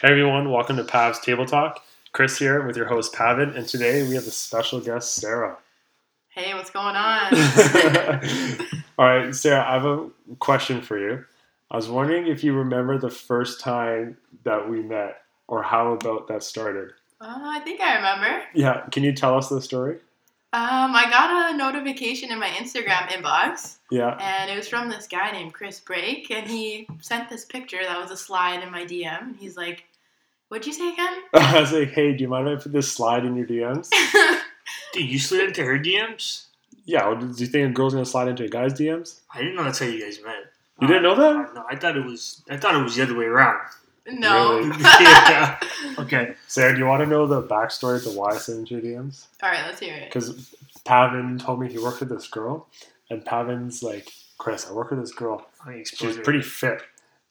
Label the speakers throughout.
Speaker 1: Hey everyone, welcome to Pav's Table Talk. Chris here with your host Pavin, and today we have a special guest, Sarah.
Speaker 2: Hey, what's going on?
Speaker 1: All right, Sarah, I have a question for you. I was wondering if you remember the first time that we met, or how about that started.
Speaker 2: Uh, I think I remember.
Speaker 1: Yeah, can you tell us the story?
Speaker 2: Um, I got a notification in my Instagram inbox,
Speaker 1: Yeah.
Speaker 2: and it was from this guy named Chris Brake, and he sent this picture that was a slide in my DM. And he's like, "What'd you say again?"
Speaker 1: I was like, hey, do you mind if I put this slide in your DMs?
Speaker 3: Dude, you slid into her DMs?
Speaker 1: Yeah, well, do you think a girl's gonna slide into a guy's DMs?
Speaker 3: I didn't know that's how you guys met.
Speaker 1: You didn't know that?
Speaker 3: No, I thought it was. I thought it was the other way around.
Speaker 2: No.
Speaker 1: Really?
Speaker 3: yeah. Okay.
Speaker 1: Sarah, do you want to know the backstory to why I sent you DMs?
Speaker 2: All right, let's hear it.
Speaker 1: Because Pavin told me he worked with this girl, and Pavin's like, Chris, I work with this girl.
Speaker 3: Oh,
Speaker 1: she's pretty fit.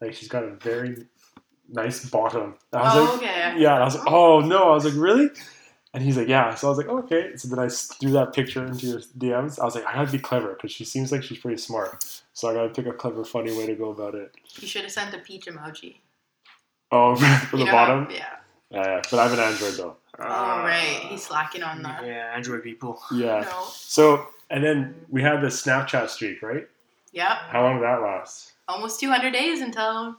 Speaker 1: Like she's got a very nice bottom. And I was
Speaker 2: Oh,
Speaker 1: like,
Speaker 2: okay.
Speaker 1: yeah. I was like, oh no. I was like, really? And he's like, yeah. So I was like, okay. So then I threw that picture into your DMs. I was like, I gotta be clever because she seems like she's pretty smart. So I gotta pick a clever, funny way to go about it.
Speaker 2: You should have sent a peach emoji.
Speaker 1: Oh, for the
Speaker 2: You know how-
Speaker 1: bottom.
Speaker 2: yeah.
Speaker 1: Yeah, yeah. But I have an Android though.
Speaker 2: Oh, right. He's slacking on that.
Speaker 3: Yeah, Android people.
Speaker 1: Yeah.
Speaker 2: No.
Speaker 1: So and then we had the Snapchat streak, right?
Speaker 2: Yep.
Speaker 1: How long did that last?
Speaker 2: Almost 200 days until.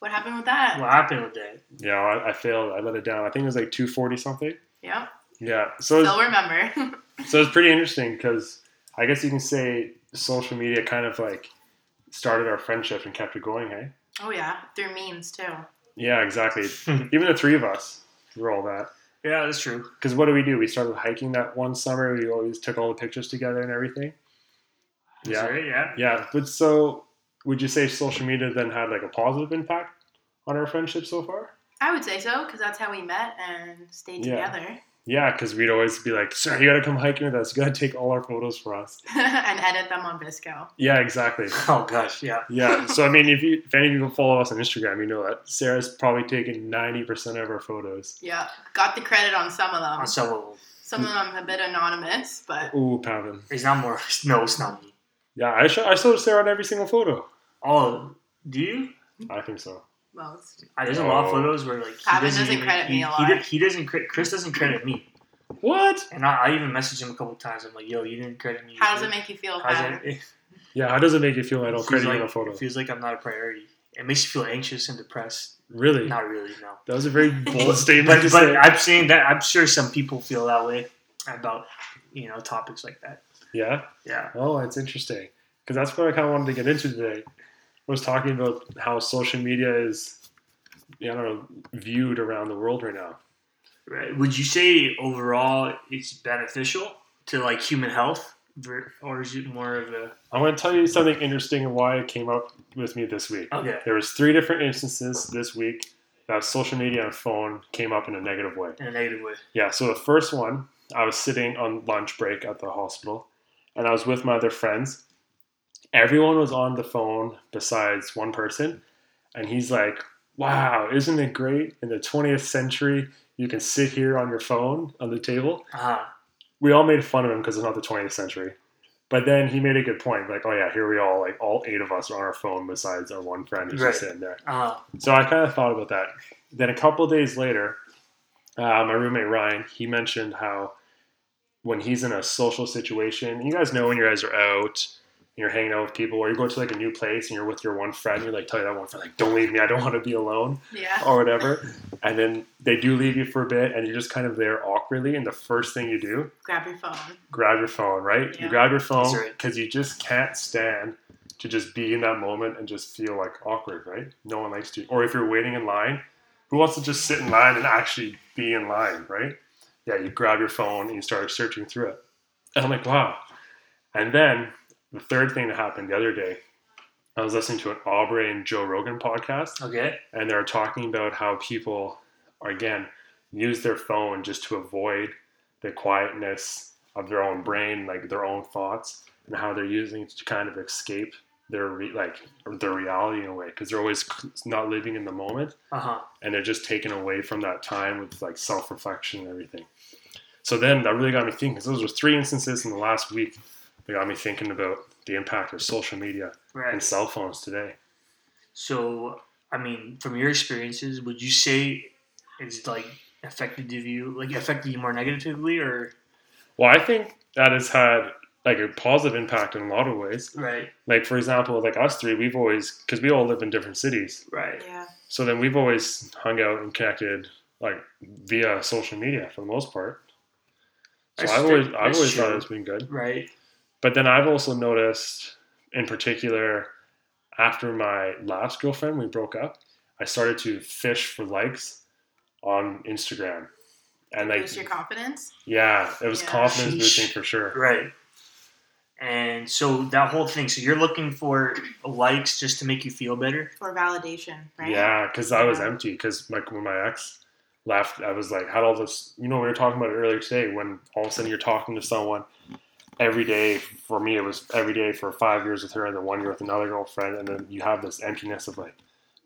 Speaker 2: What happened with that?
Speaker 3: What happened with that?
Speaker 1: Yeah, I, I failed. I let it down. I think it was like 240 something.
Speaker 2: Yeah.
Speaker 1: Yeah. So it's,
Speaker 2: Still remember.
Speaker 1: so it's pretty interesting because I guess you can say social media kind of like started our friendship and kept it going. Hey.
Speaker 2: oh yeah, through memes too.
Speaker 1: Yeah, exactly. Even the three of us were all that.
Speaker 3: Yeah, that's true.
Speaker 1: Because what do we do? We started hiking that one summer. We always took all the pictures together and everything.
Speaker 3: Is
Speaker 1: Yeah.
Speaker 3: right? Yeah.
Speaker 1: Yeah. But so would you say social media then had like a positive impact on our friendship so far?
Speaker 2: I would say so because that's how we met and stayed
Speaker 1: Yeah.
Speaker 2: together
Speaker 1: Yeah, because we'd always be like, "Sir, you gotta come hiking with us. You gotta take all our photos for us."
Speaker 2: and edit them on VSCO.
Speaker 1: Yeah, exactly.
Speaker 3: Oh gosh, yeah.
Speaker 1: Yeah. So I mean, if you if any of you follow us on Instagram, you know that Sarah's probably taken ninety percent of our photos.
Speaker 2: Yeah, got the credit on some of them.
Speaker 3: On some of them.
Speaker 2: Some of them a bit anonymous, but
Speaker 1: Ooh, Pavin.
Speaker 3: It's not more. No, it's not me.
Speaker 1: Yeah, I show I showed Sarah on every single photo.
Speaker 3: Oh, do you?
Speaker 1: I think so.
Speaker 2: Most.
Speaker 3: Uh, there's a lot of photos where like he doesn't,
Speaker 2: doesn't
Speaker 3: even,
Speaker 2: credit
Speaker 3: he,
Speaker 2: me a
Speaker 3: He,
Speaker 2: lot.
Speaker 3: did- he doesn't. cre- Chris doesn't credit me,
Speaker 1: What?
Speaker 3: and I, I even messaged him a couple times. I'm like, "Yo, you didn't credit me."
Speaker 2: How does it make you feel,
Speaker 3: How's
Speaker 2: Pat?
Speaker 3: it? It
Speaker 1: Yeah, how does it make you feel? I don't
Speaker 3: feels
Speaker 1: credit you
Speaker 3: like,
Speaker 1: in a photo.
Speaker 3: It feels like I'm not a priority. It makes you feel anxious and depressed.
Speaker 1: Really?
Speaker 3: Not really, no.
Speaker 1: That was a very bold statement
Speaker 3: but, but. I'm saying that I'm sure some people feel that way about you know topics like that.
Speaker 1: yeah.
Speaker 3: Yeah.
Speaker 1: Oh, it's interesting because that's what I kind of wanted to get into today. Was talking about how social media is, I don't know, viewed around the world right now.
Speaker 3: Right. Would you say overall it's beneficial to like human health, or is it more of a
Speaker 1: I'm going to tell you something interesting and why it came up with me this week.
Speaker 3: okay
Speaker 1: There was three different instances this week that social media and phone came up in a negative way.
Speaker 3: in a negative way?
Speaker 1: Yeah, so the first one, I was sitting on lunch break at the hospital, and I was with my other friends. Everyone was on the phone besides one person, and he's like, "Wow, isn't it great? In the 20th century, you can sit here on your phone on the table."
Speaker 3: Uh-huh.
Speaker 1: We all made fun of him because it's not the 20th century, but then he made a good point, like, "Oh yeah, here we all like all eight of us are on our phone besides our one friend who's just sitting there."
Speaker 3: Uh-huh.
Speaker 1: So I kind of thought about that. Then a couple days later, uh, my roommate Ryan, he mentioned how when he's in a social situation, you guys know when you guys are out you're hanging out with people, or you go to like a new place and you're with your one friend, you're like, tell you that one friend, like, don't leave me, I don't want to be alone,
Speaker 2: Yeah.
Speaker 1: or whatever. And then they do leave you for a bit, and you're just kind of there awkwardly. And the first thing you do,
Speaker 2: Grab your phone.
Speaker 1: grab your phone, right? You grab your phone because you just can't stand to just be in that moment and just feel like awkward, right? No one likes to. Or if you're waiting in line, who wants to just sit in line and actually be in line, right? Yeah, you grab your phone and you start searching through it. And I'm like, wow. And then the third thing that happened the other day, I was listening to an Aubrey and Joe Rogan podcast
Speaker 3: Okay.
Speaker 1: and they're talking about how people are again use their phone just to avoid the quietness of their own brain like their own thoughts and how they're using it to kind of escape their re- like their reality in a way because they're always not living in the moment
Speaker 3: Uh-huh.
Speaker 1: and they're just taken away from that time with like self-reflection and everything so then that really got me thinking 'cause those were three instances in the last week that got me thinking about the impact of social media and cell phones today
Speaker 3: So I mean, from your experiences, would you say it's like affected you, like affected you more negatively, or
Speaker 1: Well, I think that has had like a positive impact in a lot of ways.
Speaker 3: right,
Speaker 1: Like for example, like us three, we've always because we all live in different cities,
Speaker 3: right,
Speaker 2: Yeah.
Speaker 1: so then we've always hung out and connected like via social media for the most part. So I've always I've
Speaker 3: That's
Speaker 1: always thought it's been good.
Speaker 3: right,
Speaker 1: But then I've also noticed, in particular, after my last girlfriend, we broke up, I started to fish for likes on Instagram. And like,
Speaker 2: Boost your confidence.
Speaker 1: yeah, it was
Speaker 2: Yeah.
Speaker 1: confidence
Speaker 3: Sheesh.
Speaker 1: boosting for sure.
Speaker 3: right. And so that whole thing, so you're looking for likes just to make you feel better,
Speaker 2: for validation, right?
Speaker 1: Yeah, because I was
Speaker 2: Yeah.
Speaker 1: empty. Because like when my ex left, I was like, had all this. You know, we were talking about it earlier today. When all of a sudden you're talking to someone every day. For me, it was every day for five years with her, and then one year with another girlfriend, and then you have this emptiness of like,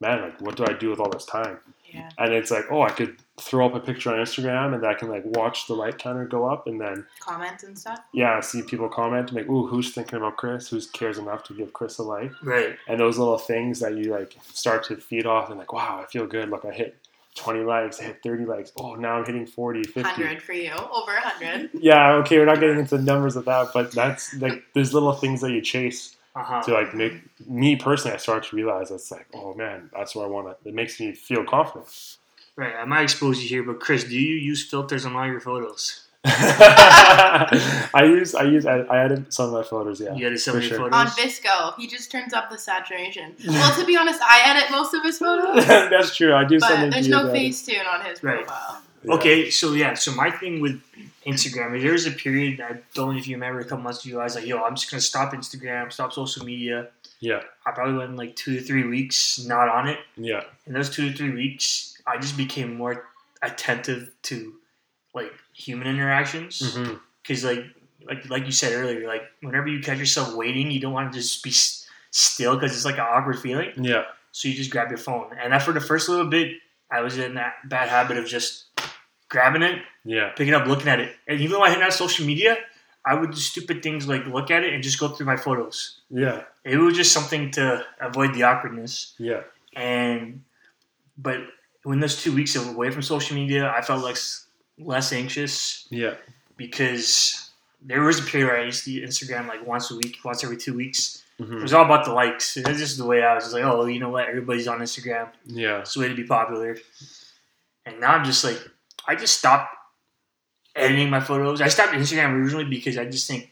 Speaker 1: man, like what do I do with all this time?
Speaker 2: Yeah.
Speaker 1: And it's like, oh, I could throw up a picture on Instagram, and then I can like watch the like counter go up, and then
Speaker 2: comment and stuff.
Speaker 1: yeah, see people comment, like, ooh, who's thinking about Chris? Who cares enough to give Chris a like?
Speaker 3: right?
Speaker 1: and those little things that you like start to feed off and like wow i feel good look i hit 20 likes i hit 30 likes oh now i'm hitting 40 50
Speaker 2: 100 for you. Over 100.
Speaker 1: yeah okay we're not getting into the numbers of that but that's like there's little things that you chase
Speaker 3: Uh huh.
Speaker 1: to like make me personally i start to realize it's like oh man that's where i want to it makes me feel confident
Speaker 3: Right. I might expose you here, but Chris, do you use filters on all your photos?
Speaker 1: i use i use I, I edit some of my photos yeah
Speaker 3: You edit some
Speaker 1: for
Speaker 3: of your
Speaker 1: sure.
Speaker 2: On
Speaker 3: photos.
Speaker 2: VSCO, he just turns up the saturation. Well, to be honest, I edit most of his photos,
Speaker 1: that's true i do
Speaker 2: but
Speaker 1: something
Speaker 2: there's no
Speaker 1: it.
Speaker 2: Facetune on his
Speaker 3: Right.
Speaker 2: profile.
Speaker 1: Yeah.
Speaker 3: Okay, so yeah, so my thing with Instagram is there was a period I don't know if you remember a couple months ago. I was like, "Yo, I'm just gonna stop Instagram, stop social media."
Speaker 1: yeah
Speaker 3: I probably went like two to three weeks not on it.
Speaker 1: yeah
Speaker 3: In those two to three weeks, I just became more attentive to like human interactions
Speaker 1: mm-hmm.
Speaker 3: because, like, like like you said earlier, like whenever you catch yourself waiting, you don't want to just be s- still because it's like an awkward feeling.
Speaker 1: yeah
Speaker 3: So you just grab your phone, and after the first little bit, I was in that bad habit of just grabbing it
Speaker 1: yeah
Speaker 3: picking up, looking at it. And even though I had social media, I would do stupid things like look at it and just go through my photos.
Speaker 1: yeah
Speaker 3: It was just something to avoid the awkwardness.
Speaker 1: yeah
Speaker 3: And but when those two weeks away from social media, I felt like less anxious
Speaker 1: yeah
Speaker 3: because there was a period where I used to Instagram like once a week, once every two weeks.
Speaker 1: Mhm.
Speaker 3: It was all about the likes. And That's just the way I was. Like, oh, you know what? Everybody's on Instagram.
Speaker 1: Yeah.
Speaker 3: It's a way to be popular. And now I'm just like, I just stopped editing my photos. I stopped Instagram originally because I just think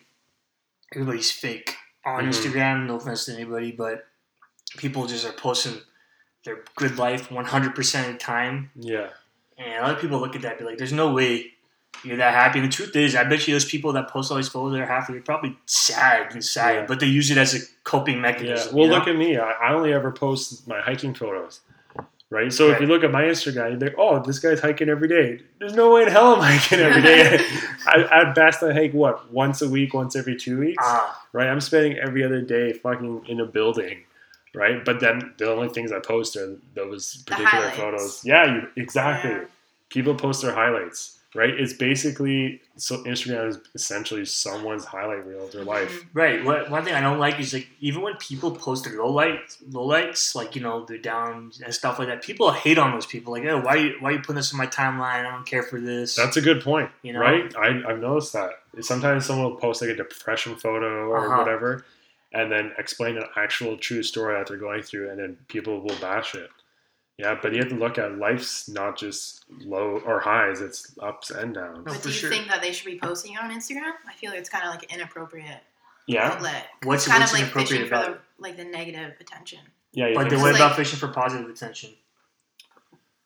Speaker 3: everybody's fake on
Speaker 1: Mhm.
Speaker 3: Instagram. No offense to anybody, but people just are posting their good life 100% of the time.
Speaker 1: Yeah.
Speaker 3: And a lot of people look at that and be like, there's no way you're that happy. And the truth is, I bet you those people that post all these photos that are happy, they're probably sad inside,
Speaker 1: Yeah.
Speaker 3: but they use it as a coping
Speaker 1: Yeah.
Speaker 3: mechanism.
Speaker 1: Well,
Speaker 3: you know?
Speaker 1: look at me. I, I only ever post my hiking photos. Right. So if you look at my Instagram, you're like, oh, this guy's hiking every day. There's no way in hell I'm hiking every day. I, at best, I hike what once a week, once every two weeks.
Speaker 3: Ah,
Speaker 1: right? I'm spending every other day fucking in a building, right? But then the only things I post are those particular photos. Yeah, you, exactly.
Speaker 2: Yeah.
Speaker 1: People post their highlights, right? It's basically so Instagram is essentially someone's highlight reel of their life.
Speaker 3: right. What, one thing I don't like is like even when people post their low lights, low lights, like you know they're down and stuff like that. People hate on those people. Like, oh, why you why you putting this in my timeline? I don't care for this.
Speaker 1: That's a good point,
Speaker 3: You know?
Speaker 1: right? I, I've noticed that. Sometimes someone will post like a depression photo or
Speaker 3: Uh-huh.
Speaker 1: whatever, and then explain an actual true story that they're going through, and then people will bash it. Yeah, but you have to look at life's not just low or highs; it's ups and downs.
Speaker 2: But
Speaker 3: oh,
Speaker 2: do you
Speaker 3: sure.
Speaker 2: think that they should be posting on Instagram? I feel like it's kind of like inappropriate
Speaker 1: Yeah,
Speaker 2: outlet.
Speaker 3: What's-
Speaker 2: it's kind
Speaker 3: what's
Speaker 2: of like
Speaker 3: inappropriate
Speaker 2: fishing for the like the negative attention.
Speaker 1: yeah, you
Speaker 3: but
Speaker 1: think
Speaker 3: then
Speaker 1: so?
Speaker 3: what
Speaker 2: Like-
Speaker 3: about fishing for positive attention?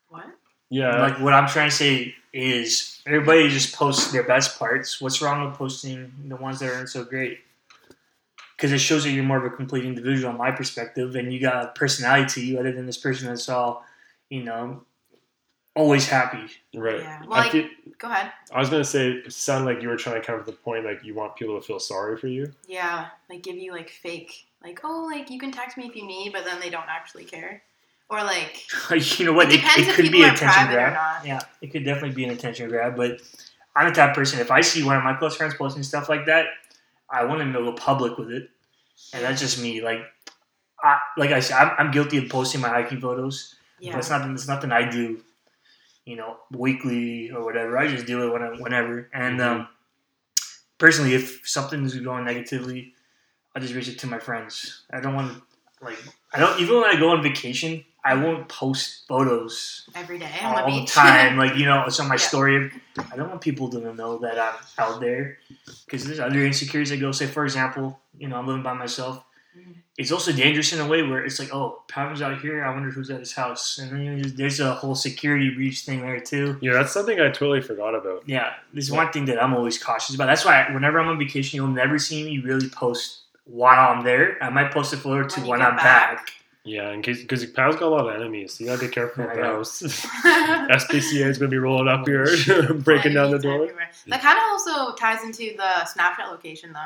Speaker 2: What?
Speaker 1: yeah,
Speaker 3: like what I'm trying to say is everybody just posts their best parts. What's wrong with posting the ones that aren't so great? Because it shows that you're more of a complete individual, in my perspective, and you got a personality to you, other than this person that's all, you know, always happy.
Speaker 1: right.
Speaker 2: Yeah. Well,
Speaker 1: I,
Speaker 2: like-
Speaker 1: feel-
Speaker 2: Go ahead.
Speaker 1: I was gonna say, it sounded like you were trying to come to the point like you want people to feel sorry for you.
Speaker 2: Yeah, like give you like fake, like oh, like you can text me if you need, but then they don't actually care, or like
Speaker 3: you know what?
Speaker 2: It
Speaker 3: It,
Speaker 2: depends
Speaker 3: it
Speaker 2: if
Speaker 3: could be
Speaker 2: are
Speaker 3: attention
Speaker 2: private or
Speaker 3: grab.
Speaker 2: not.
Speaker 3: Yeah, it could definitely be an attention grab. But I'm the type of person. If I see one of my close friends posting stuff like that, I want them to go public with it, and that's just me. Like I, like I said, I'm, I'm guilty of posting my hiking photos.
Speaker 2: Yeah.
Speaker 3: But it's nothing. It's nothing I do, you know, weekly or whatever. I just do it when I, whenever. And
Speaker 1: Mhm.
Speaker 3: um, personally, if something's going negatively, I just reach it to my friends. I don't want to like. I don't even when I go on vacation. I won't post photos
Speaker 2: Every day on the
Speaker 3: all the
Speaker 2: beach.
Speaker 3: time. like you know, it's on my
Speaker 2: Yeah.
Speaker 3: story. I don't want people to know that I'm out there because there's other insecurities that go. Say, for example, you know, I'm living by myself.
Speaker 2: Mhm.
Speaker 3: It's also dangerous in a way where it's like, oh, Pavin's out here. I wonder who's at his house, and then you know, there's- there's a whole security breach thing there too.
Speaker 1: Yeah, that's something I totally forgot about.
Speaker 3: Yeah, there's one thing that I'm always cautious about. That's why whenever I'm on vacation, you'll never see me really post while I'm there. I might post a photo or two
Speaker 2: When
Speaker 3: when I'm
Speaker 2: back.
Speaker 3: back.
Speaker 1: Yeah, in case because Pal's got a lot of enemies, so you gotta be careful with
Speaker 3: Yeah, I
Speaker 1: those. SPCA is gonna be rolling up here, breaking down the door.
Speaker 2: everywhere. That kind of also ties into the Snapchat location, though,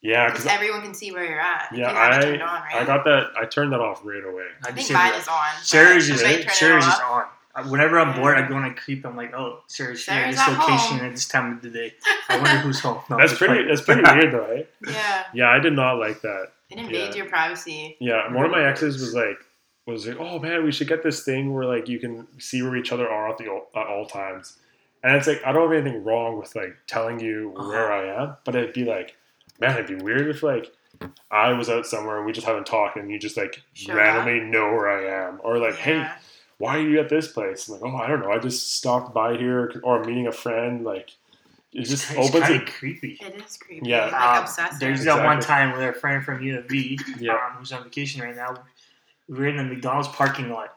Speaker 1: Yeah,
Speaker 2: because
Speaker 1: because
Speaker 2: everyone can see where you're at.
Speaker 1: yeah,
Speaker 2: you have it
Speaker 1: I
Speaker 2: on, right?
Speaker 1: I got that. I turned that off right away.
Speaker 3: I
Speaker 2: I think
Speaker 3: just say
Speaker 2: mine
Speaker 3: that.
Speaker 2: is on. but
Speaker 3: Sarah's is
Speaker 2: might turn
Speaker 3: Sarah's is on. Uh, Whenever I'm bored, I go and I creep. I'm like, oh, Sarah's here at this location
Speaker 2: home.
Speaker 3: at this time of the day. I wonder who's home. No,
Speaker 1: That's pretty.
Speaker 3: like-
Speaker 1: That's pretty weird, though, right?
Speaker 2: Yeah,
Speaker 1: Yeah, I did not like that.
Speaker 2: It invades
Speaker 1: Yeah.
Speaker 2: your privacy.
Speaker 1: Yeah, one of my exes was like, was like, oh man, we should get this thing where like you can see where each other are at the all, at all times, and it's like I don't have anything wrong with like telling you uh-huh. where I am, but it'd be like, man, it'd be weird if like I was out somewhere and we just haven't talked and you just like
Speaker 2: Showed
Speaker 1: randomly know where I am, or like, hey, why are you at this place? I'm like, oh, I don't know, I just stopped by here, or I'm meeting a friend, like. It just
Speaker 3: it's
Speaker 1: opens
Speaker 3: kind
Speaker 1: it.
Speaker 3: of creepy.
Speaker 2: It is creepy.
Speaker 1: Yeah.
Speaker 2: like
Speaker 3: Um,
Speaker 2: obsessive.
Speaker 3: There's that one time with our friend from U of V,
Speaker 1: Yeah.
Speaker 3: um, who's on vacation right now. We were in the McDonald's parking lot,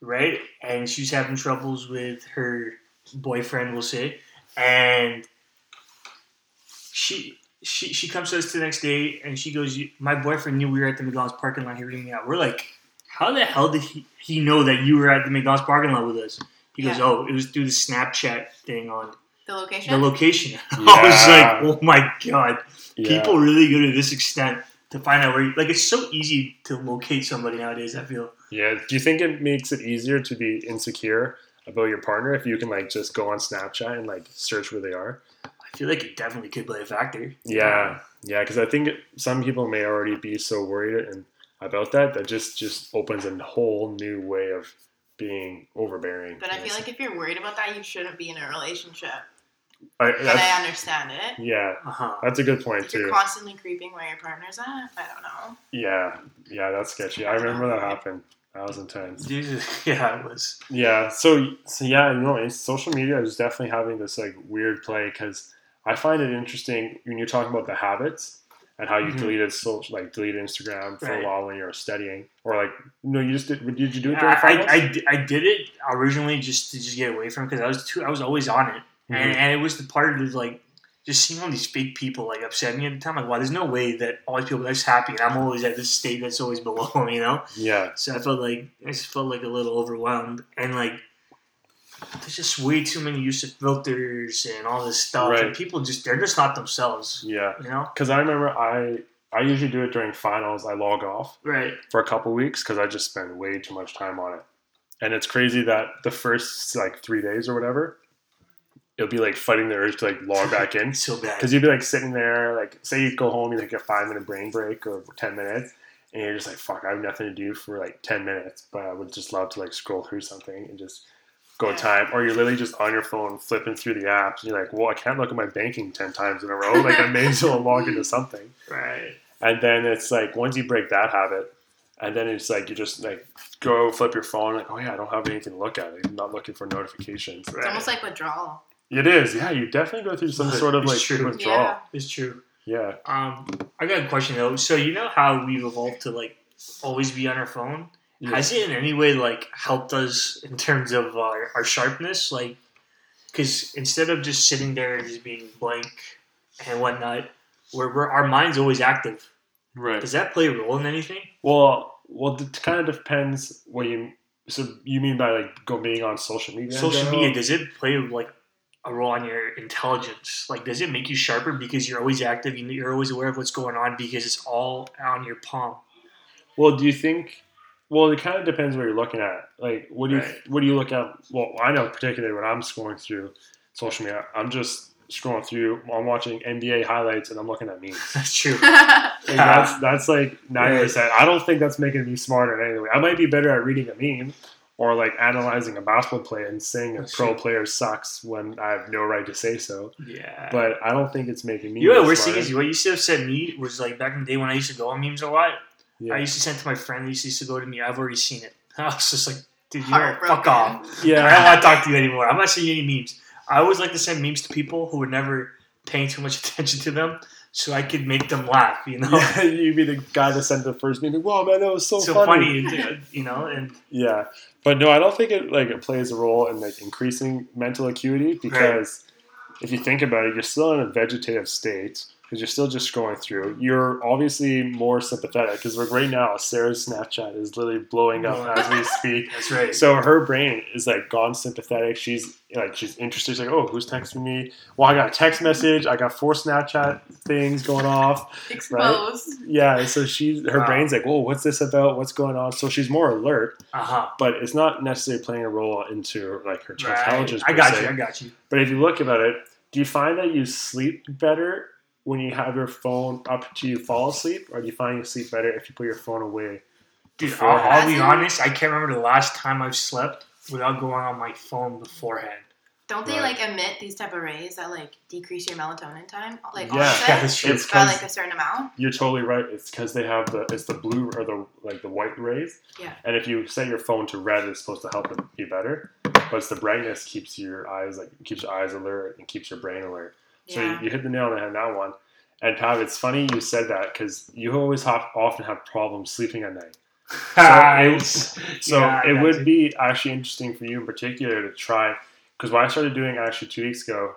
Speaker 3: right? And she was having troubles with her boyfriend, we'll say, and she. She, she comes to us the next day and she goes, My boyfriend knew we were at the McDonald's parking lot hearing me out. We're like, How the hell did he, he know that you were at the McDonald's parking lot with us? He goes, Oh, it was through the Snapchat thing on
Speaker 2: the location.
Speaker 3: the location. I was like, Oh my God
Speaker 1: Yeah.
Speaker 3: people really go to this extent to find out where you, like it's so easy to locate somebody nowadays i feel
Speaker 1: Yeah. Do you think it makes it easier to be insecure about your partner if you can like just go on Snapchat and like search where they are?
Speaker 3: i feel like it definitely could play a factor
Speaker 1: Yeah. Yeah, because I think some people may already be so worried and about that that just just opens a whole new way of being overbearing.
Speaker 2: but I feel like if you're worried about that, you shouldn't be in a relationship.
Speaker 1: I,
Speaker 2: And I understand it.
Speaker 1: yeah,
Speaker 3: uh-huh
Speaker 1: that's a good point
Speaker 2: If you're
Speaker 1: too.
Speaker 2: constantly creeping where your partner's at, I don't know.
Speaker 1: Yeah, yeah, that's sketchy. I remember that happened. That was intense.
Speaker 3: yeah it was
Speaker 1: Yeah. So, so yeah, you know, social media is definitely having this like weird play because I find it interesting when you're talking about the habits and how you
Speaker 3: Mhm.
Speaker 1: deleted social, like deleted Instagram for
Speaker 3: Right.
Speaker 1: a while when you were studying, or like no, you just did. Did you do it
Speaker 3: I,
Speaker 1: during
Speaker 3: I,
Speaker 1: finals?
Speaker 3: I, di- I did it originally just to just get away from because i was too i was always on it and,
Speaker 1: Mhm.
Speaker 3: and it was the part of like just seeing all these fake people like upset me at the time like wow there's no way that all these people are just happy and i'm always at this state that's always below them you know
Speaker 1: yeah,
Speaker 3: So I felt like I just felt like a little overwhelmed, and like there's just way too many use of filters and all this stuff, and
Speaker 1: Right.
Speaker 3: people just they're just not themselves,
Speaker 1: yeah.
Speaker 3: you know?
Speaker 1: Because I remember I I usually do it during finals. I log off
Speaker 3: Right.
Speaker 1: for a couple weeks because I just spend way too much time on it, and it's crazy that the first like three days or whatever, it'll be like fighting the urge to like log back in.
Speaker 3: So bad.
Speaker 1: Because you'd be like sitting there, like say you go home, you take a five minute brain break or ten minutes, and you're just like, fuck, I have nothing to do for like ten minutes, but I would just love to like scroll through something and just go
Speaker 2: Yeah.
Speaker 1: time. Or you're literally just on your phone flipping through the apps, and you're like, well, I can't look at my banking ten times in a row. Like I may as well log into something.
Speaker 3: Right.
Speaker 1: And then it's like once you break that habit, and then it's like you just like go flip your phone, like, oh yeah, I don't have anything to look at. I'm not looking for notifications.
Speaker 2: It's almost like withdrawal.
Speaker 1: It is, yeah. You definitely go through some sort of like
Speaker 3: true.
Speaker 1: withdrawal.
Speaker 2: Yeah.
Speaker 3: It's true.
Speaker 1: Yeah.
Speaker 3: Um, I got a question though. So you know how we've evolved to like always be on our phone?
Speaker 1: Yeah.
Speaker 3: Has it in any way like helped us in terms of our, our sharpness? Like, because instead of just sitting there and just being blank and whatnot, we're, we're our mind's always active.
Speaker 1: Right.
Speaker 3: Does that play a role in anything?
Speaker 1: Well, well, it kind of depends what you. So you mean by like go being on social media?
Speaker 3: Social media does it play like a role on your intelligence? Like, does it make you sharper because you're always active? you- You're always aware of what's going on because it's all on your palm.
Speaker 1: Well, do you think? Well, it kind of depends what you're looking at. Like, what do you
Speaker 3: Right.
Speaker 1: what do you look at? Well, I know particularly when I'm scrolling through social media, I'm just scrolling through. I'm watching NBA highlights and I'm looking at memes.
Speaker 3: That's true.
Speaker 1: Like, that's that's like ninety percent. I don't think that's making me smarter in any way. I might be better at reading a meme or like analyzing a basketball play and saying a
Speaker 3: oh,
Speaker 1: pro
Speaker 3: true.
Speaker 1: player sucks when I have no right to say so.
Speaker 3: Yeah.
Speaker 1: But I don't think it's making me.
Speaker 3: you know what the worst thing is? What used to have said me was like back in the day when I used to go on memes a lot.
Speaker 1: Yeah.
Speaker 3: I used to send to my friend. He used to go to me. I've already seen it. I was just like, dude, you know, fuck
Speaker 2: Heartbroken.
Speaker 3: Yeah. I don't want to talk to you anymore. I'm not seeing any memes. I always like to send memes to people who were never paying too much attention to them, so I could make them laugh. You know,
Speaker 1: Yeah, you'd be the guy that sent the first meme. Like, Wow, man, that was so,
Speaker 3: so
Speaker 1: funny.
Speaker 3: funny. Uh, you know, and
Speaker 1: Yeah, but no, I don't think it like it plays a role in like increasing mental acuity because if you think about it, you're still in a vegetative state because you're still just scrolling through. You're obviously more sympathetic because like right now, Sarah's Snapchat is literally blowing up as we speak.
Speaker 3: that's right.
Speaker 1: So her brain is like gone sympathetic. She's like she's interested. She's like, oh, who's texting me? Well, I got a text message. I got four Snapchat things going off.
Speaker 2: Exposed.
Speaker 1: Yeah, so she's her
Speaker 3: Wow.
Speaker 1: brain's like, whoa, what's this about? What's going on? So she's more alert
Speaker 3: Uh huh.
Speaker 1: but it's not necessarily playing a role into like her
Speaker 3: Right.
Speaker 1: intelligence.
Speaker 3: I got
Speaker 1: se.
Speaker 3: you. I got you.
Speaker 1: But if you look about it, do you find that you sleep better when you have your phone up to you fall asleep, or do you find you sleep better if you put your phone away?
Speaker 3: Dude, I'll, I'll be honest. I can't remember the last time I've slept without going on my phone beforehand.
Speaker 2: Don't they
Speaker 1: Right.
Speaker 2: like emit these type of rays that like decrease your melatonin time, like
Speaker 1: Yeah,
Speaker 2: onset
Speaker 3: that's true.
Speaker 1: It's
Speaker 2: by
Speaker 1: 'cause-
Speaker 2: like a certain amount?
Speaker 1: You're totally right. It's because they have the it's the blue or the like the white rays.
Speaker 2: Yeah.
Speaker 1: And if you set your phone to red, it's supposed to help it be better. But it's the brightness keeps your eyes like keeps your eyes alert and keeps your brain alert. So
Speaker 2: Yeah.
Speaker 1: you, you hit the nail on the head on that one. And Pav, it's funny you said that because you always have, often have problems sleeping at night.
Speaker 3: Nice.
Speaker 1: So
Speaker 3: Yeah,
Speaker 1: it would
Speaker 3: you.
Speaker 1: be actually interesting for you in particular to try because what I started doing actually two weeks ago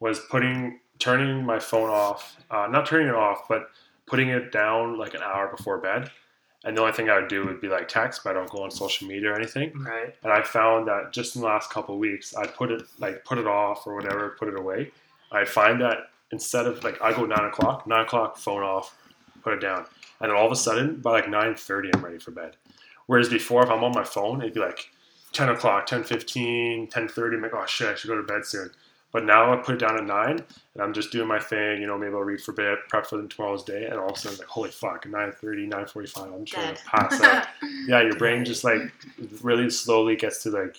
Speaker 1: was putting turning my phone off, uh, not turning it off, but putting it down like an hour before bed. And the only thing I would do would be like text, but I don't go on social media or anything.
Speaker 3: Right.
Speaker 1: And I found that just in the last couple of weeks, I'd put it like put it off or whatever, put it away. I find that instead of like I go nine o'clock, nine o'clock, phone off, put it down, and then all of a sudden by like nine thirty, I'm ready for bed. Whereas before, if I'm on my phone, it'd be like ten o'clock, 10.15, 10.30, I'm like, oh shit, I should go to bed soon. But now I put it down at nine, and I'm just doing my thing. You know, maybe I'll read for a bit, prep for tomorrow's day, and all of a sudden, like, holy fuck, 9.30, 9.45, I'm trying to pass out. yeah, your brain just like really slowly gets to like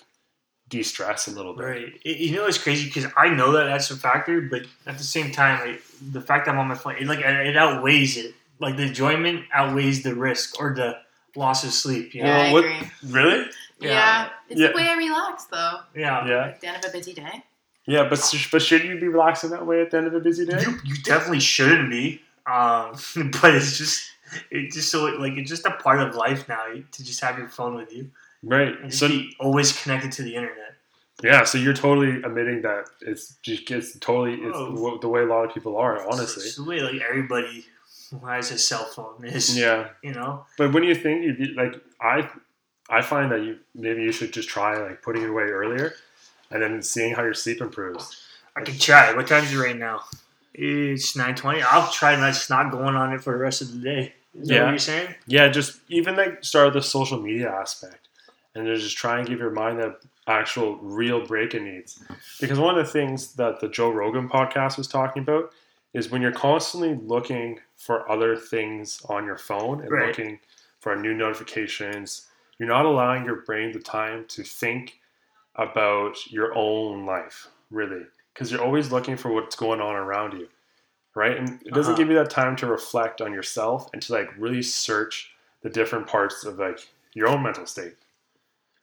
Speaker 1: de-stress a little bit.
Speaker 3: Right. You know it's crazy because I know that that's a factor, but at the same time, like, the fact that I'm on my phone, it, like it outweighs it. Like the enjoyment outweighs the risk or the loss of sleep. You know?
Speaker 2: yeah, I
Speaker 1: what-
Speaker 2: agree.
Speaker 1: Really?
Speaker 2: Yeah,
Speaker 3: Yeah.
Speaker 2: it's
Speaker 1: Yeah.
Speaker 2: the way I relax though.
Speaker 3: Yeah.
Speaker 1: Yeah.
Speaker 2: At the end of a busy day.
Speaker 1: Yeah, but but should you be relaxing that way at the end of a busy day?
Speaker 3: You, you definitely shouldn't be. Um, but it's just it's just so like it's just a part of life now to just have your phone with you
Speaker 1: Right.
Speaker 3: and just
Speaker 1: So
Speaker 3: be always connected to the internet.
Speaker 1: yeah, so you're totally admitting that it's just it's totally it's
Speaker 3: Oh.
Speaker 1: the- the way a lot of people are, honestly.
Speaker 3: it's the way like everybody who has a cell phone is.
Speaker 1: Yeah,
Speaker 3: You know.
Speaker 1: but when you think you would like I I find that you maybe you should just try like putting it away earlier, and then seeing how your sleep improves.
Speaker 3: I can try. What time is it right now? It's nine twenty. I'll try not just not going on it for the rest of the day. Is that
Speaker 1: Yeah.
Speaker 3: what you're saying?
Speaker 1: Yeah, just even like start with the social media aspect, and then just try and give your mind that actual real break it needs. Because one of the things that the Joe Rogan podcast was talking about is when you're constantly looking for other things on your phone and
Speaker 3: Right.
Speaker 1: looking for new notifications, you're not allowing your brain the time to think about your own life, really. Because you're always looking for what's going on around you, right? And it doesn't
Speaker 3: Uh-huh.
Speaker 1: give you that time to reflect on yourself and to like really search the different parts of like your own mental state,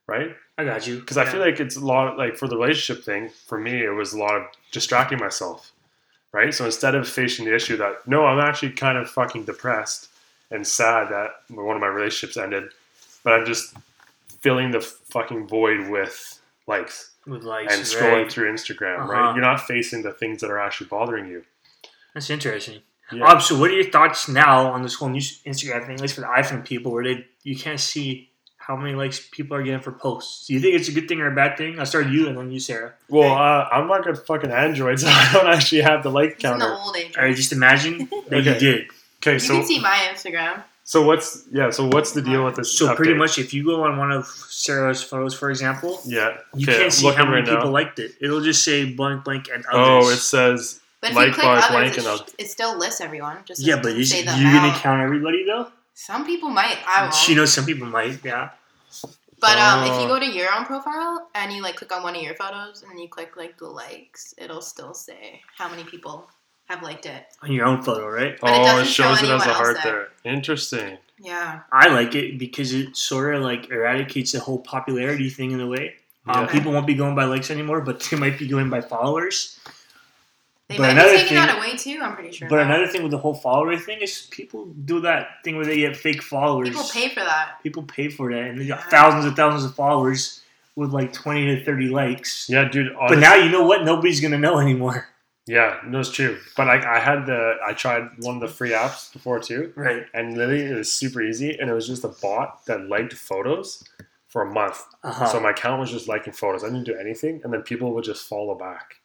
Speaker 1: right?
Speaker 3: I got you.
Speaker 1: Because I feel like it's a lot of, like for the relationship thing, for me, it was a lot of distracting myself, right? So instead of facing the issue that, no, I'm actually kind of fucking depressed and sad that one of my relationships ended, but I'm just filling the fucking void with likes
Speaker 3: with likes
Speaker 1: and scrolling
Speaker 3: right.
Speaker 1: through Instagram,
Speaker 3: Uh-huh.
Speaker 1: right? You're not facing the things that are actually bothering you.
Speaker 3: That's interesting.
Speaker 1: Yeah.
Speaker 3: Um, so what are your thoughts now on this whole new Instagram thing, at least for the iPhone people, where they you can't see how many likes people are getting for posts? Do you think it's a good thing or a bad thing? I'll start with you and then you, Sarah.
Speaker 1: well, uh, I'm not good fucking Android, so I don't actually have the like
Speaker 2: It's in
Speaker 1: counter.
Speaker 2: old age.
Speaker 3: All right, just imagine that you
Speaker 1: Okay.
Speaker 3: did.
Speaker 1: Okay,
Speaker 2: You
Speaker 1: so
Speaker 2: can see my Instagram.
Speaker 1: So what's yeah? So what's the deal with this?
Speaker 3: So pretty much, if you go on one of Sarah's photos, for example,
Speaker 1: Yeah.
Speaker 3: you
Speaker 1: Okay,
Speaker 3: can't see how many
Speaker 1: right now.
Speaker 3: people liked it. It'll just say blank, blank, and
Speaker 1: Oh, it says
Speaker 2: But if
Speaker 1: Like
Speaker 2: you click
Speaker 1: bar
Speaker 2: others,
Speaker 1: blank
Speaker 2: it,
Speaker 1: and
Speaker 2: sh- it still lists everyone. Just
Speaker 3: yeah, but is
Speaker 2: say
Speaker 3: you
Speaker 2: the
Speaker 3: gonna count everybody though?
Speaker 2: Some people might. I won't.
Speaker 3: She knows some people might. Yeah.
Speaker 2: But um, if
Speaker 1: Oh.
Speaker 2: you go to your own profile and you like click on one of your photos and then you click like the likes, it'll still say how many people have liked it.
Speaker 3: On your own photo, right?
Speaker 2: But
Speaker 1: oh, it
Speaker 2: doesn't show
Speaker 1: shows it as a heart
Speaker 2: there.
Speaker 1: there. Interesting.
Speaker 2: Yeah.
Speaker 3: I like it because it sort of like eradicates the whole popularity thing in a way. Um, People won't be going by likes anymore, but they might be going by followers.
Speaker 2: They
Speaker 3: But
Speaker 2: might
Speaker 3: another
Speaker 2: be taking
Speaker 3: thing-
Speaker 2: that away too, I'm pretty sure.
Speaker 3: But
Speaker 2: now.
Speaker 3: another thing with the whole follower thing is people do that thing where they get fake followers.
Speaker 2: people pay for that.
Speaker 3: People pay for that, and they got
Speaker 2: Yeah.
Speaker 3: thousands and thousands of followers with like twenty to thirty likes.
Speaker 1: Yeah, dude.
Speaker 3: But now you know what? Nobody's gonna know anymore.
Speaker 1: Yeah, no, it's true. But like, I had the I tried one of the free apps before too,
Speaker 3: Right.
Speaker 1: and literally it was super easy, and it was just a bot that liked photos for a month.
Speaker 3: Uh-huh.
Speaker 1: So my account was just liking photos. I didn't do anything, and then people would just follow back.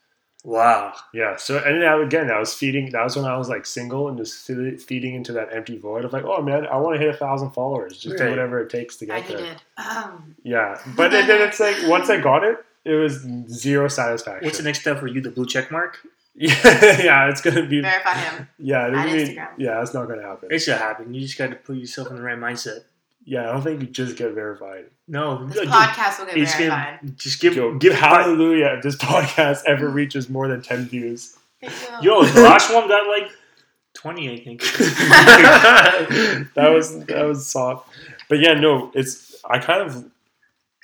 Speaker 3: wow.
Speaker 1: Yeah. So and then again, I was feeding. That was when I was like single and just feeding into that empty void of like, oh man, I want to hit a thousand followers. Just do whatever it takes to
Speaker 2: I
Speaker 1: get there.
Speaker 2: needed. Um,
Speaker 1: Yeah, but then then it's like once I got it, it was zero satisfaction.
Speaker 3: What's the next step for you? The blue check mark?
Speaker 1: Yeah, yeah, it's gonna be.
Speaker 2: verify him.
Speaker 1: Yeah,
Speaker 2: Add
Speaker 1: I
Speaker 2: Instagram.
Speaker 1: yeah, that's not gonna happen.
Speaker 3: It should happen. You just got to put yourself in the right mindset.
Speaker 1: Yeah, I don't think you just get verified.
Speaker 3: No,
Speaker 2: This
Speaker 3: no,
Speaker 2: podcast will get
Speaker 3: it's
Speaker 2: verified.
Speaker 3: gonna just give
Speaker 1: Yo,
Speaker 3: give
Speaker 1: hallelujah if this podcast ever reaches more than ten views.
Speaker 3: Yo, the last one got like twenty, I think.
Speaker 1: that was that was soft, but yeah, no, it's I kind of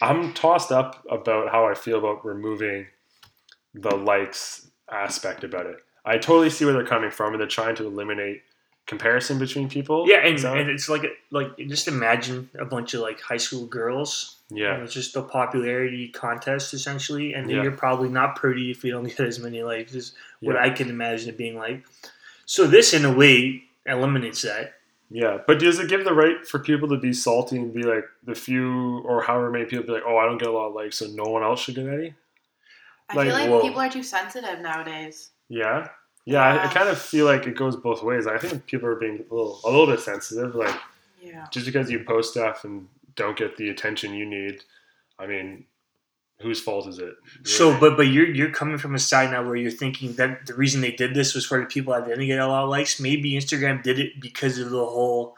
Speaker 1: I'm tossed up about how I feel about removing the likes aspect about it. I totally see where they're coming from, and they're trying to eliminate comparison between people.
Speaker 3: yeah, and,
Speaker 1: that-
Speaker 3: and it's like like just imagine a bunch of like high school girls.
Speaker 1: yeah,
Speaker 3: it's just a popularity contest essentially, and
Speaker 1: Yeah.
Speaker 3: you're probably not pretty if you don't get as many likes. Is what
Speaker 1: Yeah.
Speaker 3: I can imagine it being like. So this, in a way, eliminates that.
Speaker 1: Yeah, but does it give the right for people to be salty and be like the few or however many people be like, oh, I don't get a lot of likes, so no one else should get any?
Speaker 2: I
Speaker 1: Like,
Speaker 2: feel like
Speaker 3: whoa.
Speaker 2: people are too sensitive nowadays.
Speaker 1: Yeah, yeah. I, I kind of feel like it goes both ways. I think people are being a little, a little bit sensitive. Like
Speaker 2: Yeah.
Speaker 1: just because you post stuff and don't get the attention you need, I mean, whose fault is it?
Speaker 3: So,
Speaker 1: Really?
Speaker 3: but but you're you're coming from a side now where you're thinking that the reason they did this was for the people that didn't get a lot of likes. Maybe Instagram did it because of the whole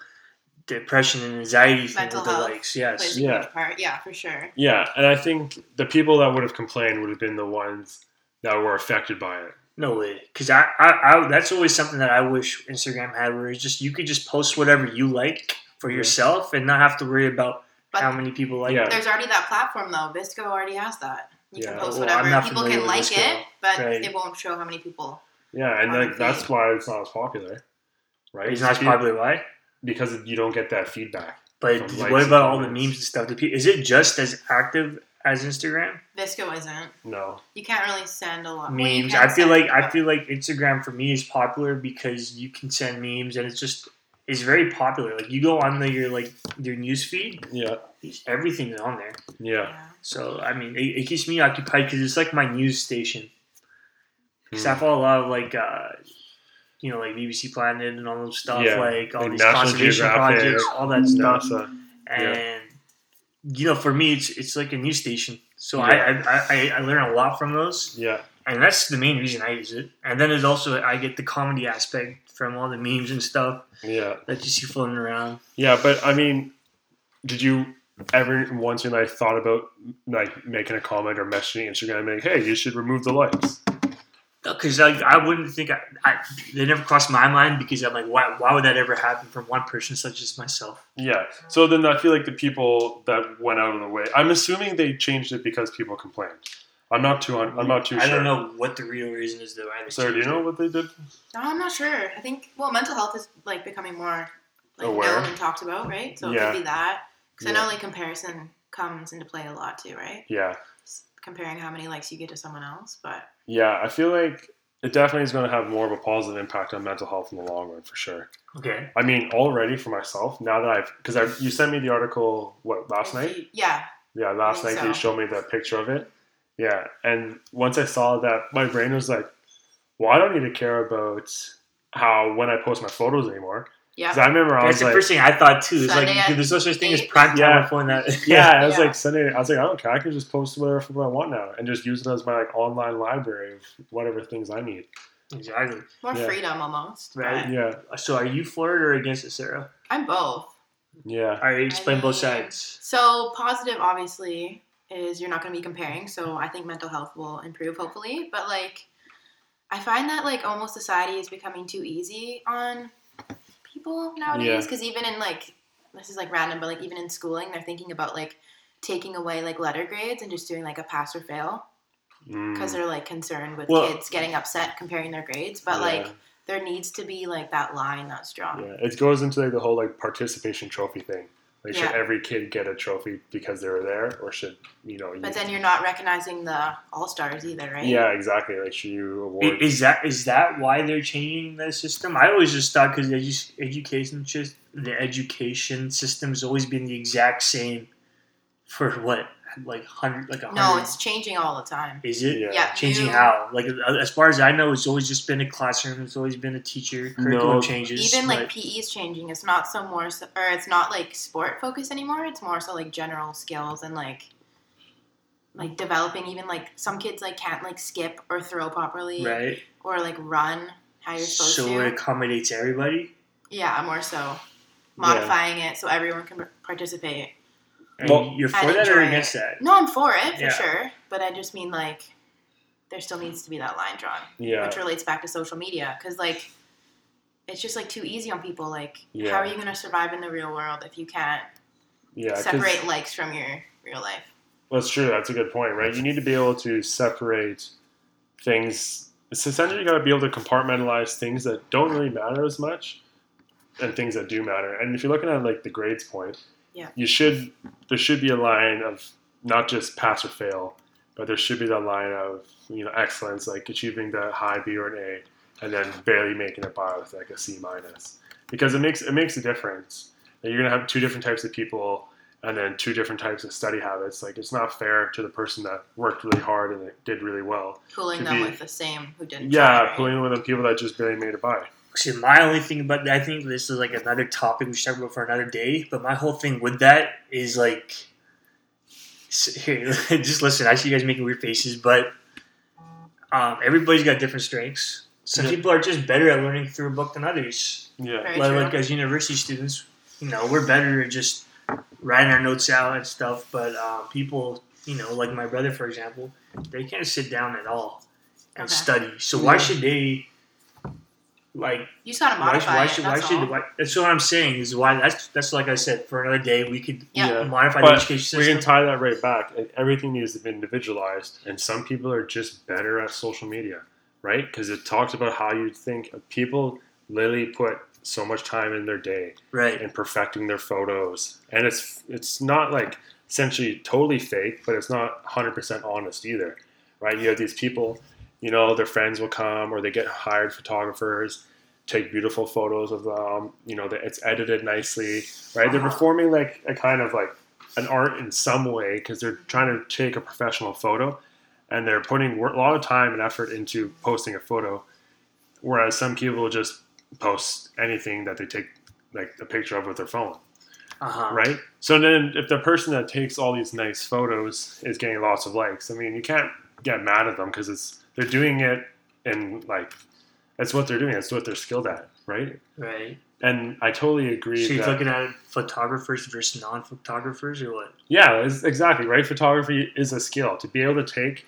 Speaker 3: depression and anxiety thing with the likes. Yes.
Speaker 2: Plays a
Speaker 1: Yeah.
Speaker 2: huge part. Yeah, for sure.
Speaker 1: yeah, and I think the people that would have complained would have been the ones that were affected by it.
Speaker 3: No way, because I, I, I that's always something that I wish Instagram had, where it's just you could just post whatever you like for yourself and not have to worry about
Speaker 2: But
Speaker 3: how many people like
Speaker 1: Yeah.
Speaker 3: it.
Speaker 2: there's already that platform though. VSCO already has that. You
Speaker 1: Yeah.
Speaker 2: Oh, can post
Speaker 3: Well,
Speaker 2: whatever. People can like
Speaker 3: VSCO.
Speaker 2: it, but
Speaker 3: Right.
Speaker 2: it won't show how many people.
Speaker 1: Yeah, and like that's why it's not as popular, right?
Speaker 3: It's not as popular. Why?
Speaker 1: Because you don't get that feedback.
Speaker 3: But what about all the memes and stuff? Do pe- Is it just as active as Instagram?
Speaker 2: VSCO isn't.
Speaker 1: No,
Speaker 2: You can't really send a lot.
Speaker 3: Memes.
Speaker 2: can
Speaker 3: I feel like I feel like Instagram for me is popular because you can send memes and it's just it's very popular. Like you go on the, your like your news feed,
Speaker 1: yeah,
Speaker 3: everything's on there.
Speaker 1: yeah.
Speaker 2: Yeah.
Speaker 3: So I mean, it, it keeps me occupied because it's like my news station. Because
Speaker 1: Hmm.
Speaker 3: I follow a lot of like uh, you know like BBC Planet and all those stuff,
Speaker 1: Yeah,
Speaker 3: like all
Speaker 1: like
Speaker 3: these
Speaker 1: National
Speaker 3: conservation
Speaker 1: Geographic,
Speaker 3: projects, all that stuff.
Speaker 1: NASA.
Speaker 3: and you know for me it's it's like a news station so
Speaker 1: Yeah.
Speaker 3: I, I, I I learn a lot from those
Speaker 1: Yeah,
Speaker 3: and that's the main reason I use it and then there's also I get the comedy aspect from all the memes and stuff
Speaker 1: yeah,
Speaker 3: that you see floating around
Speaker 1: yeah. But I mean, did you ever once in life thought about like making a comment or messaging Instagram, like, "Hey, you should remove the likes"?
Speaker 3: Because like I wouldn't think I, I they never crossed my mind because I'm like why why would that ever happen from one person such as myself
Speaker 1: Yeah. So then I feel like the people that went out of the way. I'm assuming they changed it because people complained. I'm not too. I'm not too sure.
Speaker 3: I
Speaker 1: sure.
Speaker 3: don't know what the real reason is though either
Speaker 1: Sarah, do you know what they did?
Speaker 2: No, I'm not sure. I think well, mental health is like becoming more like
Speaker 1: Aware.
Speaker 2: known and talked about, right? So it could be that. Because
Speaker 1: Yeah.
Speaker 2: I know like comparison comes into play a lot too, right?
Speaker 1: Yeah.
Speaker 2: S- Comparing how many likes you get to someone else, but
Speaker 1: Yeah. I feel like it definitely is going to have more of a positive impact on mental health in the long run for sure.
Speaker 3: okay
Speaker 1: I mean, already for myself, now that I've, because I, you sent me the article, what, last night?
Speaker 2: yeah,
Speaker 1: Yeah, last
Speaker 2: think
Speaker 1: night you showed me the picture of it. Yeah. And once I saw that, my brain was like, well, I don't need to care about how, when I post my photos anymore.
Speaker 2: Yeah.
Speaker 1: 'Cause I remember I
Speaker 3: That's
Speaker 1: was
Speaker 3: the
Speaker 1: like,
Speaker 3: first thing I thought too.
Speaker 2: It's
Speaker 3: like,
Speaker 2: at
Speaker 3: dude, there's no such thing as
Speaker 2: eight.
Speaker 3: prime time
Speaker 1: Yeah.
Speaker 3: on that.
Speaker 1: yeah, I was
Speaker 2: Yeah.
Speaker 1: like Sunday. I was like, I don't care. I can just post whatever football I want now, and just use it as my like online library of whatever things I need.
Speaker 3: exactly.
Speaker 2: More
Speaker 1: Yeah.
Speaker 2: freedom almost.
Speaker 3: Right.
Speaker 2: but
Speaker 1: Yeah,
Speaker 3: So, are you for it or against it, Sarah?
Speaker 2: I'm both.
Speaker 1: yeah,
Speaker 3: All right, explain both
Speaker 2: I mean-
Speaker 3: sides.
Speaker 2: So positive, obviously, is you're not going to be comparing. So I think mental health will improve, hopefully. But like, I find that like almost society is becoming too easy on people nowadays.
Speaker 1: Yeah.
Speaker 2: Because even in like, this is like random, but like even in schooling, they're thinking about like taking away like letter grades and just doing like a pass or fail because
Speaker 1: Mm,
Speaker 2: they're like concerned with
Speaker 3: Well-
Speaker 2: kids getting upset comparing their grades. But
Speaker 1: yeah,
Speaker 2: like, there needs to be like that line that's drawn.
Speaker 1: yeah. It goes into like the whole like participation trophy thing. Like, should every kid get a trophy because they were there, or should you know? You,
Speaker 2: But then you're not recognizing the all stars either, right?
Speaker 1: yeah, exactly. Like, should you
Speaker 3: I-
Speaker 1: award?
Speaker 3: Is that is that why they're changing the system? I always just thought because edu- education just the education system's always been the exact same for what like hundred like a hundred.
Speaker 2: No, it's changing all the time.
Speaker 3: Is it
Speaker 1: Yeah.
Speaker 2: Yeah,
Speaker 3: changing
Speaker 2: new-
Speaker 3: how? Like as far as I know, it's always just been a classroom. It's always been a teacher. Curriculum
Speaker 1: No.
Speaker 3: changes.
Speaker 2: Even like PE is changing. It's not so more, so, or it's not like sport focused anymore. It's more so like general skills and like, like developing. Even like some kids like can't like skip or throw properly
Speaker 3: right.
Speaker 2: or like run how you're supposed
Speaker 3: So
Speaker 2: to.
Speaker 3: it accommodates everybody.
Speaker 2: yeah, more so modifying it so everyone can participate.
Speaker 3: And
Speaker 1: Well-
Speaker 3: you're for
Speaker 2: I'd
Speaker 3: that or
Speaker 2: enjoy
Speaker 3: against
Speaker 2: it.
Speaker 3: that?
Speaker 2: No, I'm for it for
Speaker 3: Yeah.
Speaker 2: sure, but I just mean like there still needs to be that line drawn,
Speaker 1: yeah,
Speaker 2: which relates back to social media because like it's just like too easy on people. Like,
Speaker 1: Yeah.
Speaker 2: how are you going to survive in the real world if you can't
Speaker 1: yeah. 'cause-
Speaker 2: separate likes from your real life?
Speaker 1: Well, that's true. That's a good point, right? You need to be able to separate things. It's essentially you got to be able to compartmentalize things that don't really matter as much and things that do matter. And if you're looking at like the grades point,
Speaker 2: Yeah.
Speaker 1: you should there should be a line of not just pass or fail, but there should be that line of you know excellence, like achieving the high B or an A, and then barely making it by with like a C minus, because it makes it makes a difference. That you're gonna have two different types of people and then two different types of study habits. Like it's not fair to the person that worked really hard and did really well.
Speaker 2: Pulling them
Speaker 1: be-
Speaker 2: with the same who didn't.
Speaker 1: Yeah,
Speaker 2: try, right?
Speaker 1: pulling with the people that just barely made it by.
Speaker 3: See, my only thing about that, I think this is like another topic we should talk about for another day. But my whole thing with that is like, here, just listen. I see you guys making weird faces, but um, everybody's got different strengths. Some
Speaker 1: Yeah.
Speaker 3: people are just better at learning through a book than others.
Speaker 1: Yeah,
Speaker 2: Very
Speaker 3: Like, like as university students, you know, we're better at just writing our notes out and stuff. But uh, people, you know, like my brother, for example, they can't sit down at all and
Speaker 2: Okay.
Speaker 3: study. So why should they? Like
Speaker 2: You just gotta
Speaker 3: why,
Speaker 2: modify
Speaker 3: why
Speaker 2: it.
Speaker 3: should why
Speaker 2: that's
Speaker 3: should
Speaker 2: all.
Speaker 3: why, that's what I'm saying is why that's that's like I said for another day we could
Speaker 2: Yeah.
Speaker 1: Yeah.
Speaker 3: modify the
Speaker 1: But
Speaker 3: education
Speaker 1: we can tie that right back. Everything needs to be individualized, and some people are just better at social media, right? Because it talks about how you think people literally put so much time in their day
Speaker 3: right.
Speaker 1: in perfecting their photos, and it's it's not like essentially totally fake, but it's not 100% honest either, right? You have these people, you know, their friends will come or they get hired photographers, take beautiful photos of them, you know, that it's edited nicely, right? They're
Speaker 3: Uh-huh.
Speaker 1: performing like a kind of like an art in some way because they're trying to take a professional photo and they're putting a lot of time and effort into posting a photo, whereas some people just post anything that they take like a picture of with their phone
Speaker 3: Uh-huh.
Speaker 1: right? So then, if the person that takes all these nice photos is getting lots of likes, I mean, you can't get mad at them because it's they're doing it and like that's what they're doing. That's what they're skilled at, right?
Speaker 3: Right.
Speaker 1: And I totally agree.
Speaker 3: So you're
Speaker 1: that,
Speaker 3: looking at photographers versus non-photographers, or what?
Speaker 1: yeah, it's, exactly right. Photography is a skill to be able to take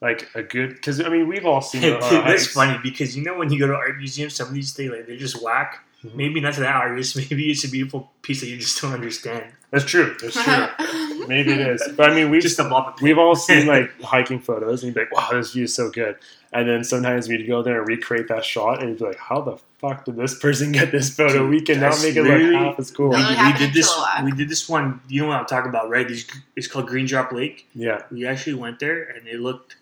Speaker 1: like a good because I mean we've all seen
Speaker 3: Dude,
Speaker 1: uh,
Speaker 3: that's funny because you know when you go to art museums, some of these things like they're just whack.
Speaker 1: Mhm.
Speaker 3: Maybe not to that artist. Maybe it's a beautiful piece that you just don't understand.
Speaker 1: That's true. That's true. Maybe it is, but I mean we've
Speaker 3: Just a mop.
Speaker 1: We've all seen like hiking photos, and you'd be like, "Wow, this view is so good." And then sometimes we'd go there and recreate that shot, and you'd be like, "How the fuck did this person get this photo?
Speaker 3: Dude,
Speaker 1: we cannot
Speaker 3: that's
Speaker 1: make it look
Speaker 3: literally-
Speaker 1: half as cool."
Speaker 3: we,
Speaker 2: No,
Speaker 3: we did this. We did this one. You know what I'm talking about, right? It's, it's called Green Drop Lake.
Speaker 1: Yeah,
Speaker 3: We actually went there and it looked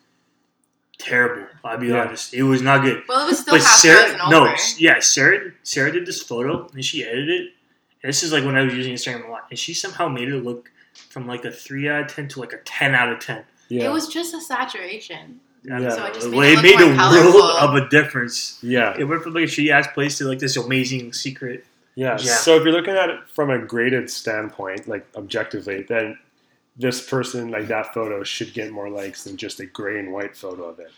Speaker 3: terrible. I'll be
Speaker 1: Yeah.
Speaker 3: honest, it was not good.
Speaker 2: well, it was still
Speaker 3: But
Speaker 2: half
Speaker 3: Sarah,
Speaker 2: frozen
Speaker 3: no, yeah, Sarah, Sarah did this photo and she edited it. And this is like when I was using Instagram a lot, and she somehow made it look from like a three out of ten to like a ten out of ten.
Speaker 1: yeah,
Speaker 2: It was just a saturation.
Speaker 1: Yeah.
Speaker 2: So it
Speaker 3: know.
Speaker 2: just made
Speaker 3: Well,
Speaker 2: it
Speaker 3: it made a
Speaker 2: colorful.
Speaker 3: world of a difference.
Speaker 1: yeah.
Speaker 3: It went from like a shitty ass place to like this amazing secret.
Speaker 1: Yeah.
Speaker 3: Yeah.
Speaker 1: So if you're looking at it from a graded standpoint, like objectively, then this person, like that photo, should get more likes than just a gray and white photo of it,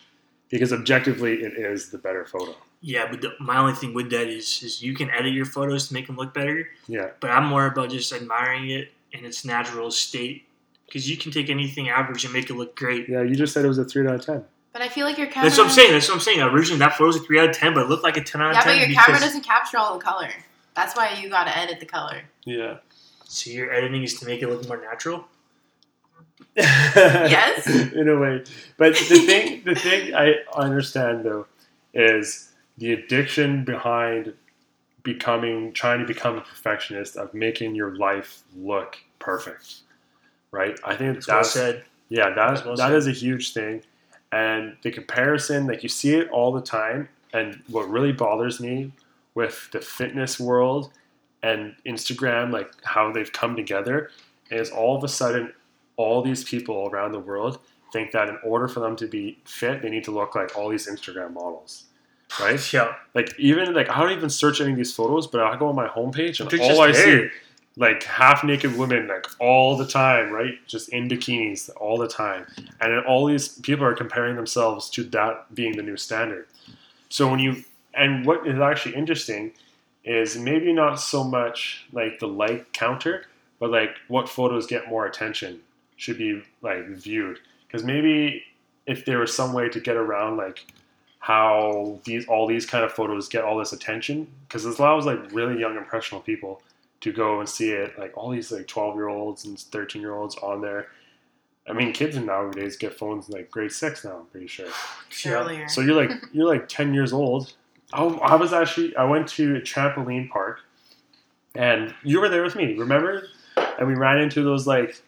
Speaker 1: because objectively, it is the better photo.
Speaker 3: Yeah, but the, my only thing with that is, is you can edit your photos to make them look better.
Speaker 1: Yeah.
Speaker 3: But I'm more about just admiring it in its natural state because you can take anything average and make it look great.
Speaker 1: Yeah. You just said it was a three out of ten.
Speaker 2: But I feel like your camera.
Speaker 3: That's what I'm saying. That's what I'm saying. Originally, that photo was a three out of ten, but it looked like a ten out of
Speaker 2: Yeah,
Speaker 3: ten.
Speaker 2: but your
Speaker 3: because,
Speaker 2: camera doesn't capture all the color. That's why you gotta edit the color.
Speaker 1: Yeah.
Speaker 3: So your editing is to make it look more natural.
Speaker 2: Yes.
Speaker 1: in a way. But the thing, the thing I understand though, is the addiction behind becoming, trying to become a perfectionist of making your life look perfect. Right. I think
Speaker 3: That's well
Speaker 1: that's
Speaker 3: said.
Speaker 1: yeah, that
Speaker 3: That's well
Speaker 1: that is a huge thing, and the comparison, like you see it all the time. And what really bothers me with the fitness world and Instagram, like how they've come together, is all of a sudden all these people around the world think that in order for them to be fit, they need to look like all these Instagram models, right?
Speaker 3: Yeah.
Speaker 1: Like even like I don't even search any of these photos, but I go on my homepage and all I see like half naked women like all the time, right? Just in bikinis all the time. And then all these people are comparing themselves to that being the new standard. So when you and what is actually interesting is maybe not so much like the like counter, but like what photos get more attention should be like viewed. Because maybe if there was some way to get around like how these all these kind of photos get all this attention, because it allows like really young impressionable people to go and see it. Like all these like twelve year olds and thirteen year olds on there. I mean, kids nowadays get phones in like grade six now. I'm pretty sure.
Speaker 3: Yeah.
Speaker 2: Earlier.
Speaker 1: So you're like you're like ten years old. I, I was actually I went to a trampoline park, and you were there with me. Remember? And we ran into those like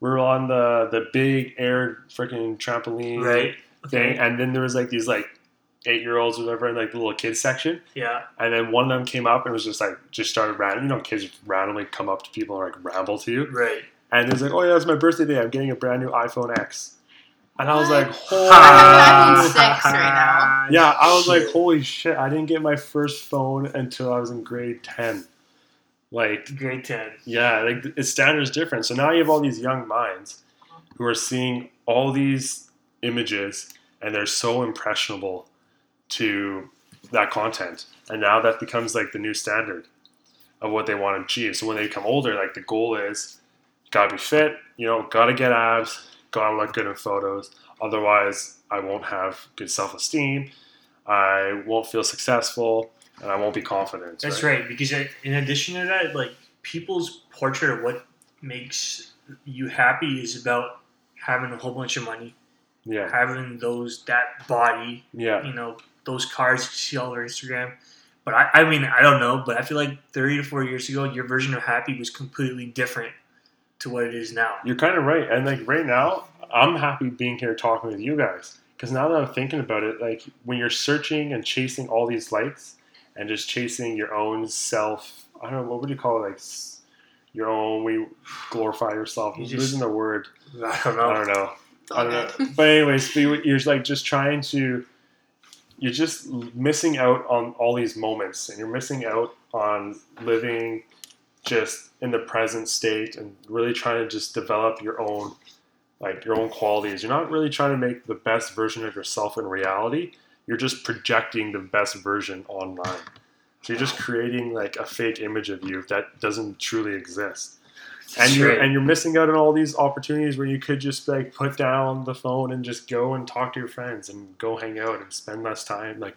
Speaker 1: we were on the the big air freaking trampoline
Speaker 3: Right.
Speaker 1: thing,
Speaker 3: Okay.
Speaker 1: and then there was like these like eight year olds or whatever in like the little kids section,
Speaker 3: Yeah.
Speaker 1: and then one of them came up and was just like just started random. You know, kids randomly come up to people and like ramble to you,
Speaker 3: Right.
Speaker 1: and it was like, oh yeah, it's my birthday day. I'm getting a brand new iPhone X, and I was like, holy.
Speaker 2: I have an iPhone 6 right now.
Speaker 1: Yeah, I was like,
Speaker 3: Shit.
Speaker 1: holy shit! I didn't get my first phone until I was in grade ten. Like,
Speaker 3: grade ten.
Speaker 1: yeah, like its standards different. So now you have all these young minds who are seeing all these images, and they're so impressionable to that content, and now that becomes like the new standard of what they want to achieve. So when they become older, like the goal is, gotta be fit, you know, gotta get abs, gotta look good in photos. Otherwise, I won't have good self esteem. I won't feel successful, and I won't be confident.
Speaker 3: That's right. Because uh, in addition to that, like people's portrait of what makes you happy is about having a whole bunch of money,
Speaker 1: Yeah,
Speaker 3: having those that body,
Speaker 1: yeah,
Speaker 3: you know, those cars you see all over Instagram. But I, I mean, I don't know, but I feel like 30 to 40 years ago, your version of happy was completely different to what it is now.
Speaker 1: You're kind of right. And like right now, I'm happy being here talking with you guys because now that I'm thinking about it, like when you're searching and chasing all these likes and just chasing your own self, I don't know what would you call it, like s- your own. We glorify yourself.
Speaker 3: You
Speaker 1: I'm
Speaker 3: just-
Speaker 1: losing the word.
Speaker 3: I don't know.
Speaker 1: I
Speaker 3: know.
Speaker 1: don't know. I don't know. But anyways, you- you're like just trying to. You're just missing out on all these moments, and you're missing out on living just in the present state, and really trying to just develop your own, like your own qualities. You're not really trying to make the best version of yourself in reality. You're just projecting the best version online. So you're just creating like a fake image of you that doesn't truly exist and you're
Speaker 3: right.
Speaker 1: and you're missing out on all these opportunities where you could just like put down the phone and just go and talk to your friends and go hang out and spend less time. Like,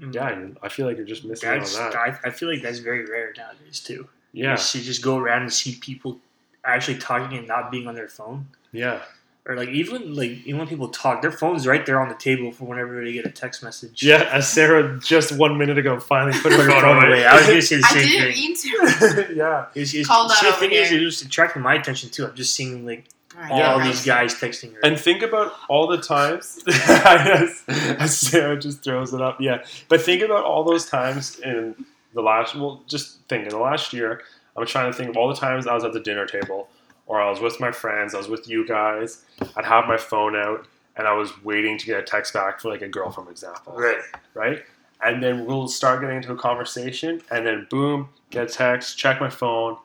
Speaker 3: Mm.
Speaker 1: yeah, I feel like you're just missing
Speaker 3: That's,
Speaker 1: out on that.
Speaker 3: I, I feel like that's very rare nowadays too.
Speaker 1: Yeah,
Speaker 3: You see- just go around and see people actually talking and not being on their phone.
Speaker 1: yeah,
Speaker 3: Or like even like even when people talk, their phone's right there on the table for whenever they get a text message.
Speaker 1: yeah. As Sarah just one minute ago finally put her
Speaker 3: Put her
Speaker 1: phone
Speaker 3: phone
Speaker 1: away.
Speaker 3: away. I was gonna say the
Speaker 2: I
Speaker 3: same
Speaker 2: didn't
Speaker 3: thing.
Speaker 2: mean to.
Speaker 1: yeah,
Speaker 3: It's, it's,
Speaker 2: Call that
Speaker 3: the thing is,
Speaker 2: here.
Speaker 3: it was attracting my attention too. I'm just seeing like
Speaker 2: Right,
Speaker 3: all
Speaker 1: Yeah.
Speaker 2: right.
Speaker 3: these guys texting her.
Speaker 1: and think about all the times. as, as Sarah just throws it up. Yeah, but think about all those times in the last. Well, just think in the last year. I'm trying to think of all the times I was at the dinner table, or I was with my friends, I was with you guys. I'd have my phone out, and I was waiting to get a text back for like a girl, for example.
Speaker 3: right.
Speaker 1: right? and then we'll start getting into a conversation, and then boom, get a text, check my phone,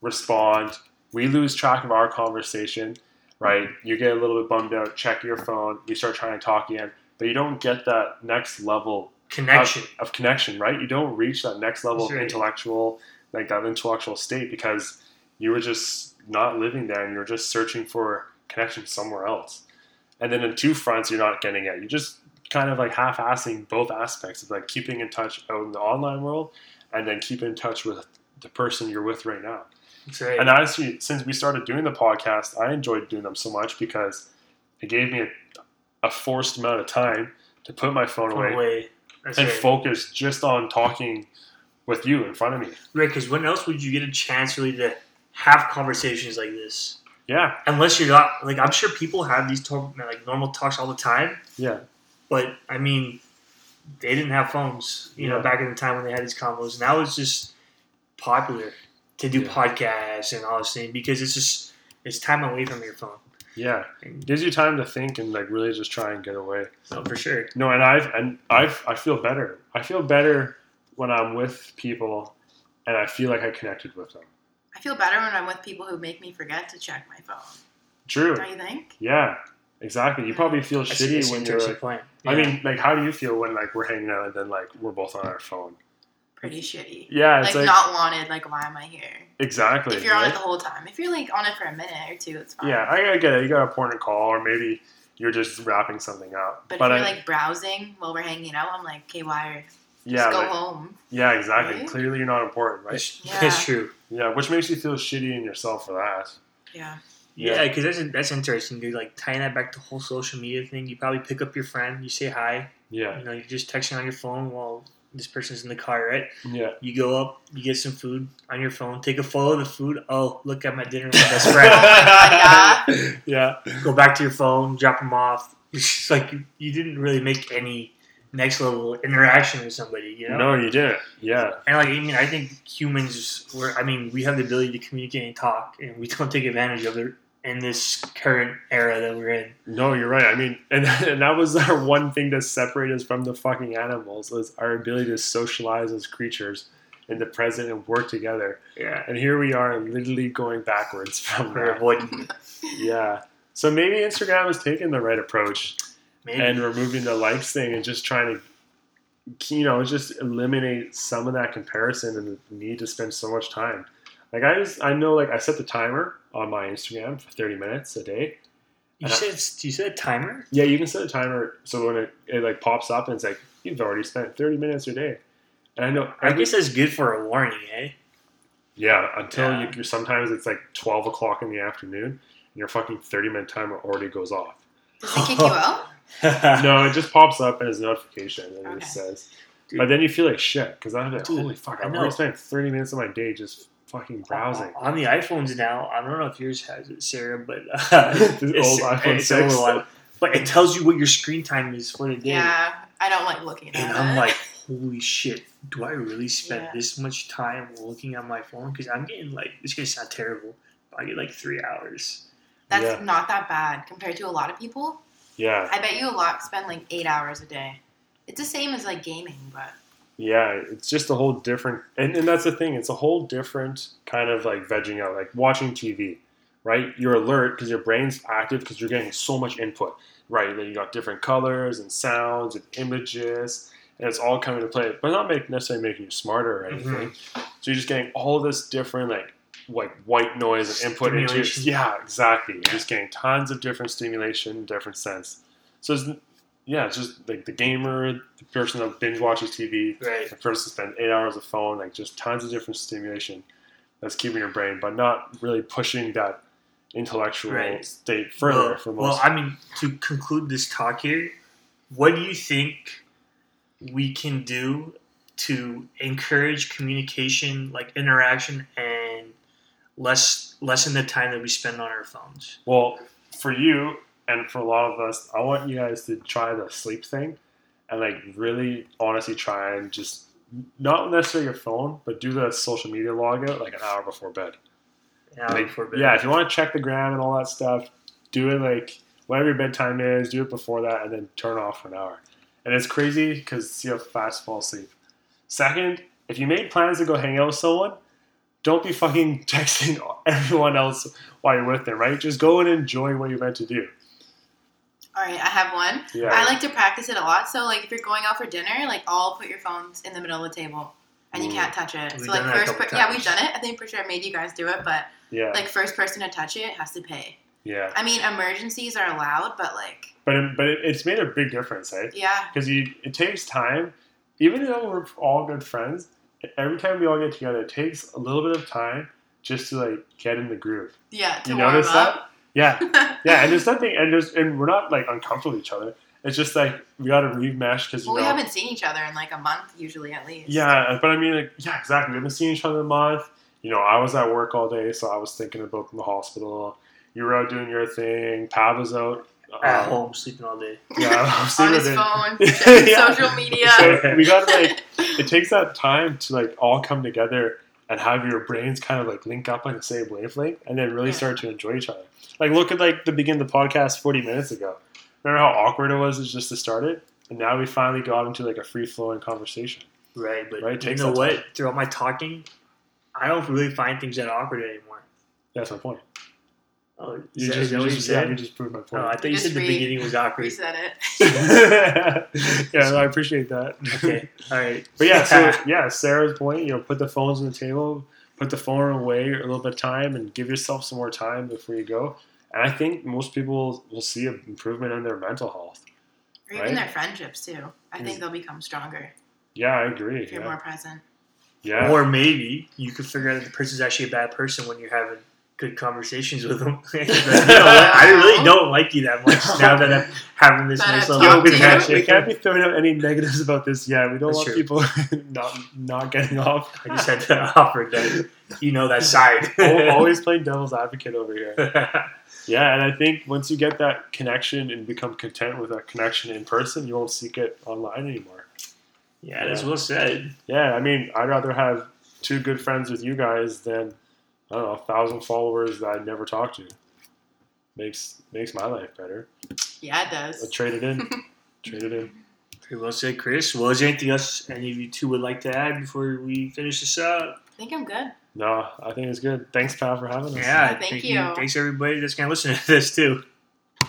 Speaker 1: respond. We lose track of our conversation, right? You get a little bit bummed out, check your phone, you start trying to talk again, but you don't get that next level
Speaker 3: Connection.
Speaker 1: of, of connection, right? You don't reach that next level
Speaker 3: That's
Speaker 1: of intellectual, like that intellectual state because you were just not living there and you're just searching for connection somewhere else. And then in two fronts, you're not getting it. You're just kind of like half-assing both aspects of like keeping in touch out in the online world and then keep in touch with the person you're with right now.
Speaker 3: Right.
Speaker 1: And honestly, since we started doing the podcast, I enjoyed doing them so much because it gave me a, a forced amount of time to put my phone away
Speaker 3: away.
Speaker 1: And
Speaker 3: right.
Speaker 1: focus just on talking with you in front of me.
Speaker 3: Right, because when else would you get a chance really to have conversations like this?
Speaker 1: Yeah,
Speaker 3: Unless you're not like I'm sure people have these talk, like normal talks all the time,
Speaker 1: yeah,
Speaker 3: but I mean, they didn't have phones, you know, back in the time when they had these combos. Now it's just popular to do
Speaker 1: Yeah.
Speaker 3: podcasts and all this thing because it's just it's time away from your phone.
Speaker 1: yeah. It gives you time to think and like really just try and get away.
Speaker 3: No, for sure.
Speaker 1: No, and I've and I've I feel better. I feel better when I'm with people and I feel like I connected with them.
Speaker 2: I feel better when I'm with people who make me forget to check my phone.
Speaker 1: True.
Speaker 2: Don't you think?
Speaker 1: Yeah. Exactly. You probably feel
Speaker 3: That's,
Speaker 1: shitty
Speaker 3: that's an
Speaker 1: when you're like,
Speaker 3: point.
Speaker 1: I mean, like how do you feel when like we're hanging out and then like we're both on our phone?
Speaker 2: Pretty shitty.
Speaker 1: Yeah, it's
Speaker 2: Like,
Speaker 1: like,
Speaker 2: not wanted. Like why am I here?
Speaker 1: exactly.
Speaker 2: If you're on it the whole time. If you're like on it for a minute or two, it's fine.
Speaker 1: Yeah, I, I get it. You got a important call, or maybe you're just wrapping something up.
Speaker 2: But,
Speaker 1: But
Speaker 2: if
Speaker 1: I,
Speaker 2: you're like browsing while we're hanging out, I'm like, okay, why? Are,
Speaker 1: yeah,
Speaker 2: just go
Speaker 1: like-
Speaker 2: home.
Speaker 1: yeah, exactly.
Speaker 2: Right?
Speaker 1: Clearly, you're not important, right?
Speaker 3: That's,
Speaker 2: Yeah.
Speaker 3: that's true.
Speaker 1: Yeah, which makes you feel shitty in yourself for that.
Speaker 2: Yeah.
Speaker 3: Yeah, because that's that's interesting, dude. Like tying that back to the whole social media thing. You probably pick up your friend, you say hi.
Speaker 1: Yeah,
Speaker 3: You know, you're just texting on your phone while this person's in the car, right?
Speaker 1: yeah,
Speaker 3: You go up, you get some food on your phone, take a photo of the food. Oh, look at my dinner with my best friend.
Speaker 2: Oh
Speaker 1: yeah,
Speaker 3: go back to your phone, drop them off. It's like you, you didn't really make any next level interaction with somebody, you know?
Speaker 1: No, you didn't. Yeah,
Speaker 3: And like I mean, I think humans were. I mean, we have the ability to communicate and talk, and we don't take advantage of it in this current era that we're in.
Speaker 1: no, you're right. I mean, and, and that was our one thing that separated us from the fucking animals was our ability to socialize as creatures in the present and work together.
Speaker 3: Yeah,
Speaker 1: And here we are, literally going backwards from
Speaker 3: we're avoiding it.
Speaker 1: Yeah. So maybe Instagram has taken the right approach.
Speaker 3: Maybe.
Speaker 1: and removing the likes thing and just trying to you know just eliminate some of that comparison and the need to spend so much time like i just i know like i set the timer on my instagram for 30 minutes a day
Speaker 3: you said you said timer.
Speaker 1: yeah you can set a timer so when it, it like pops up and it's like you've already spent 30 minutes a day and i know
Speaker 3: I guess that's good for a warning, eh?
Speaker 1: yeah until
Speaker 3: Yeah.
Speaker 1: you you sometimes it's like 12 o'clock in the afternoon and your fucking 30 minute timer already goes off
Speaker 2: Does it kick you out?
Speaker 1: no it just pops up as a notification and
Speaker 2: Okay.
Speaker 1: it says
Speaker 3: Dude.
Speaker 1: But then you feel like shit because I'm like,
Speaker 3: Dude,
Speaker 1: holy fuck,
Speaker 3: I
Speaker 1: I've already spent 30 minutes of my day just fucking browsing.
Speaker 3: on the iPhones now. I don't know if yours has it, Sarah, but uh,
Speaker 1: The old iPhone 6.
Speaker 3: one. But it tells you what your screen time is for the day.
Speaker 2: Yeah. I don't like looking at
Speaker 3: And
Speaker 2: it.
Speaker 3: I'm like, holy shit, do I really spend
Speaker 2: Yeah.
Speaker 3: this much time looking at my phone? Because I'm getting like, this gonna sound terrible, but I get like three hours.
Speaker 2: That's
Speaker 1: Yeah.
Speaker 2: not that bad compared to a lot of people.
Speaker 1: Yeah,
Speaker 2: I bet you a lot spend like eight hours a day. It's the same as like gaming, but
Speaker 1: yeah, it's just a whole different, and, and that's the thing, it's a whole different kind of like vegging out, like watching TV, right? You're alert because your brain's active because you're getting so much input, right? Then you got different colors and sounds and images, and it's all coming to play, but not make, necessarily making you smarter or mm-hmm. anything. So you're just getting all this different like like white noise and input into yeah exactly you're just getting tons of different stimulation different sense so it's, yeah it's just like the gamer the person that binge watches tv
Speaker 3: Right.
Speaker 1: the person that spends eight hours on the phone like just tons of different stimulation that's keeping your brain but not really pushing that intellectual
Speaker 3: Right.
Speaker 1: state further
Speaker 3: well,
Speaker 1: for
Speaker 3: well,
Speaker 1: most
Speaker 3: I mean, to conclude this talk here, what do you think we can do to encourage communication, like interaction, and less lessen the time that we spend on our phones?
Speaker 1: Well, for you and for a lot of us, I want you guys to try the sleep thing and like really honestly try and just not necessarily your phone, but do the social media log out like an hour before bed.
Speaker 3: Yeah,
Speaker 1: Like,
Speaker 3: before bed.
Speaker 1: yeah, if you want to check the gram and all that stuff, do it like whatever your bedtime is, do it before that and then turn off for an hour. and it's crazy because you have fast fall asleep. Second, if you made plans to go hang out with someone, don't be fucking texting everyone else while you're with them, right? Just go and enjoy what you're meant to do.
Speaker 2: All right, I have one.
Speaker 1: Yeah.
Speaker 2: I like to practice it a lot. So like if you're going out for dinner, like all put your phones in the middle of the table. And you
Speaker 1: Ooh.
Speaker 2: can't touch it.
Speaker 3: We've
Speaker 2: so like
Speaker 3: done that a
Speaker 2: first,
Speaker 3: couple
Speaker 2: per- yeah, we've done it. I think for sure I made you guys do it, but
Speaker 1: yeah.
Speaker 2: like first person to touch it has to pay.
Speaker 1: yeah.
Speaker 2: I mean, emergencies are allowed, but like,
Speaker 1: But it, but it, it's made a big difference, eh?
Speaker 2: yeah,
Speaker 1: Because you it takes time. Even though we're all good friends, every time we all get together, it takes a little bit of time just to like get in the groove.
Speaker 2: yeah, to
Speaker 1: You notice
Speaker 2: up.
Speaker 1: Yeah, yeah, and there's nothing, and there's and we're not like uncomfortable with each other. It's just like we got to remesh because
Speaker 2: well, we haven't seen each other in like a month, usually at least.
Speaker 1: Yeah, uh, but I mean, like, yeah, exactly. We haven't seen each other in a month. You know, I was at work all day, so I was thinking about the hospital. You were out doing your thing. Pav was out.
Speaker 3: At
Speaker 1: um,
Speaker 3: home, sleeping all day.
Speaker 1: Yeah, I'm
Speaker 2: on his
Speaker 1: with it.
Speaker 2: phone,
Speaker 1: Yeah.
Speaker 2: social media.
Speaker 1: So we got like it takes that time to like all come together and have your brains kind of like link up on the same wavelength and then really
Speaker 2: Yeah.
Speaker 1: start to enjoy each other. Like look at like the beginning of the podcast 40 minutes ago. Remember how awkward it was just to start it? And now we finally got into like a free flowing conversation.
Speaker 3: Right, but
Speaker 1: Right,
Speaker 3: you know what?
Speaker 1: time.
Speaker 3: Throughout my talking, I don't really find things that awkward anymore.
Speaker 1: That's my point.
Speaker 3: Oh,
Speaker 1: You
Speaker 3: that,
Speaker 1: just,
Speaker 3: is that
Speaker 1: you
Speaker 3: what you
Speaker 1: just, yeah,
Speaker 3: said?
Speaker 1: you just proved my
Speaker 3: Oh. I thought you
Speaker 2: Just
Speaker 3: said the
Speaker 2: re-
Speaker 3: beginning was awkward.
Speaker 2: You said it.
Speaker 1: yeah, no, I appreciate that.
Speaker 3: okay, all right.
Speaker 1: But yeah, so yeah, Sarah's point, you know, put the phones on the table, put the phone away a little bit of time, and give yourself some more time before you go. And I think most people will see an improvement in their mental health.
Speaker 2: Or even
Speaker 1: Right?
Speaker 2: their friendships too. I think they'll become stronger
Speaker 1: Yeah, I agree.
Speaker 2: if you're
Speaker 1: Yeah,
Speaker 2: more present.
Speaker 1: yeah.
Speaker 3: Or maybe you could figure out that the person's actually a bad person when you're having good conversations with them. You know? I really don't like you that much now that I'm having this nice little
Speaker 2: talked
Speaker 3: open
Speaker 2: to
Speaker 1: we can't, we
Speaker 3: handshake.
Speaker 1: can't be throwing out any negatives about this Yeah, We don't
Speaker 3: That's
Speaker 1: want
Speaker 3: true.
Speaker 1: people not not getting off.
Speaker 3: I just had to offer that. You know that side.
Speaker 1: Always playing devil's advocate over here. Yeah, and I think once you get that connection and become content with that connection in person, you won't seek it online anymore.
Speaker 3: yeah, that's well said.
Speaker 1: Yeah, I mean, I'd rather have two good friends with you guys than I don't know, a thousand followers that I never talked to. Makes makes my life better.
Speaker 2: Yeah, it
Speaker 1: I
Speaker 2: does.
Speaker 1: trade it in. trade it in.
Speaker 3: Very well said, Chris. Well, is there anything else any of you two would like to add before we finish this up?
Speaker 2: I think I'm good.
Speaker 1: No, I think it's good. Thanks, pal, for having us.
Speaker 3: Yeah,
Speaker 2: Thank you.
Speaker 3: Thanks everybody that's gonna listen to this too.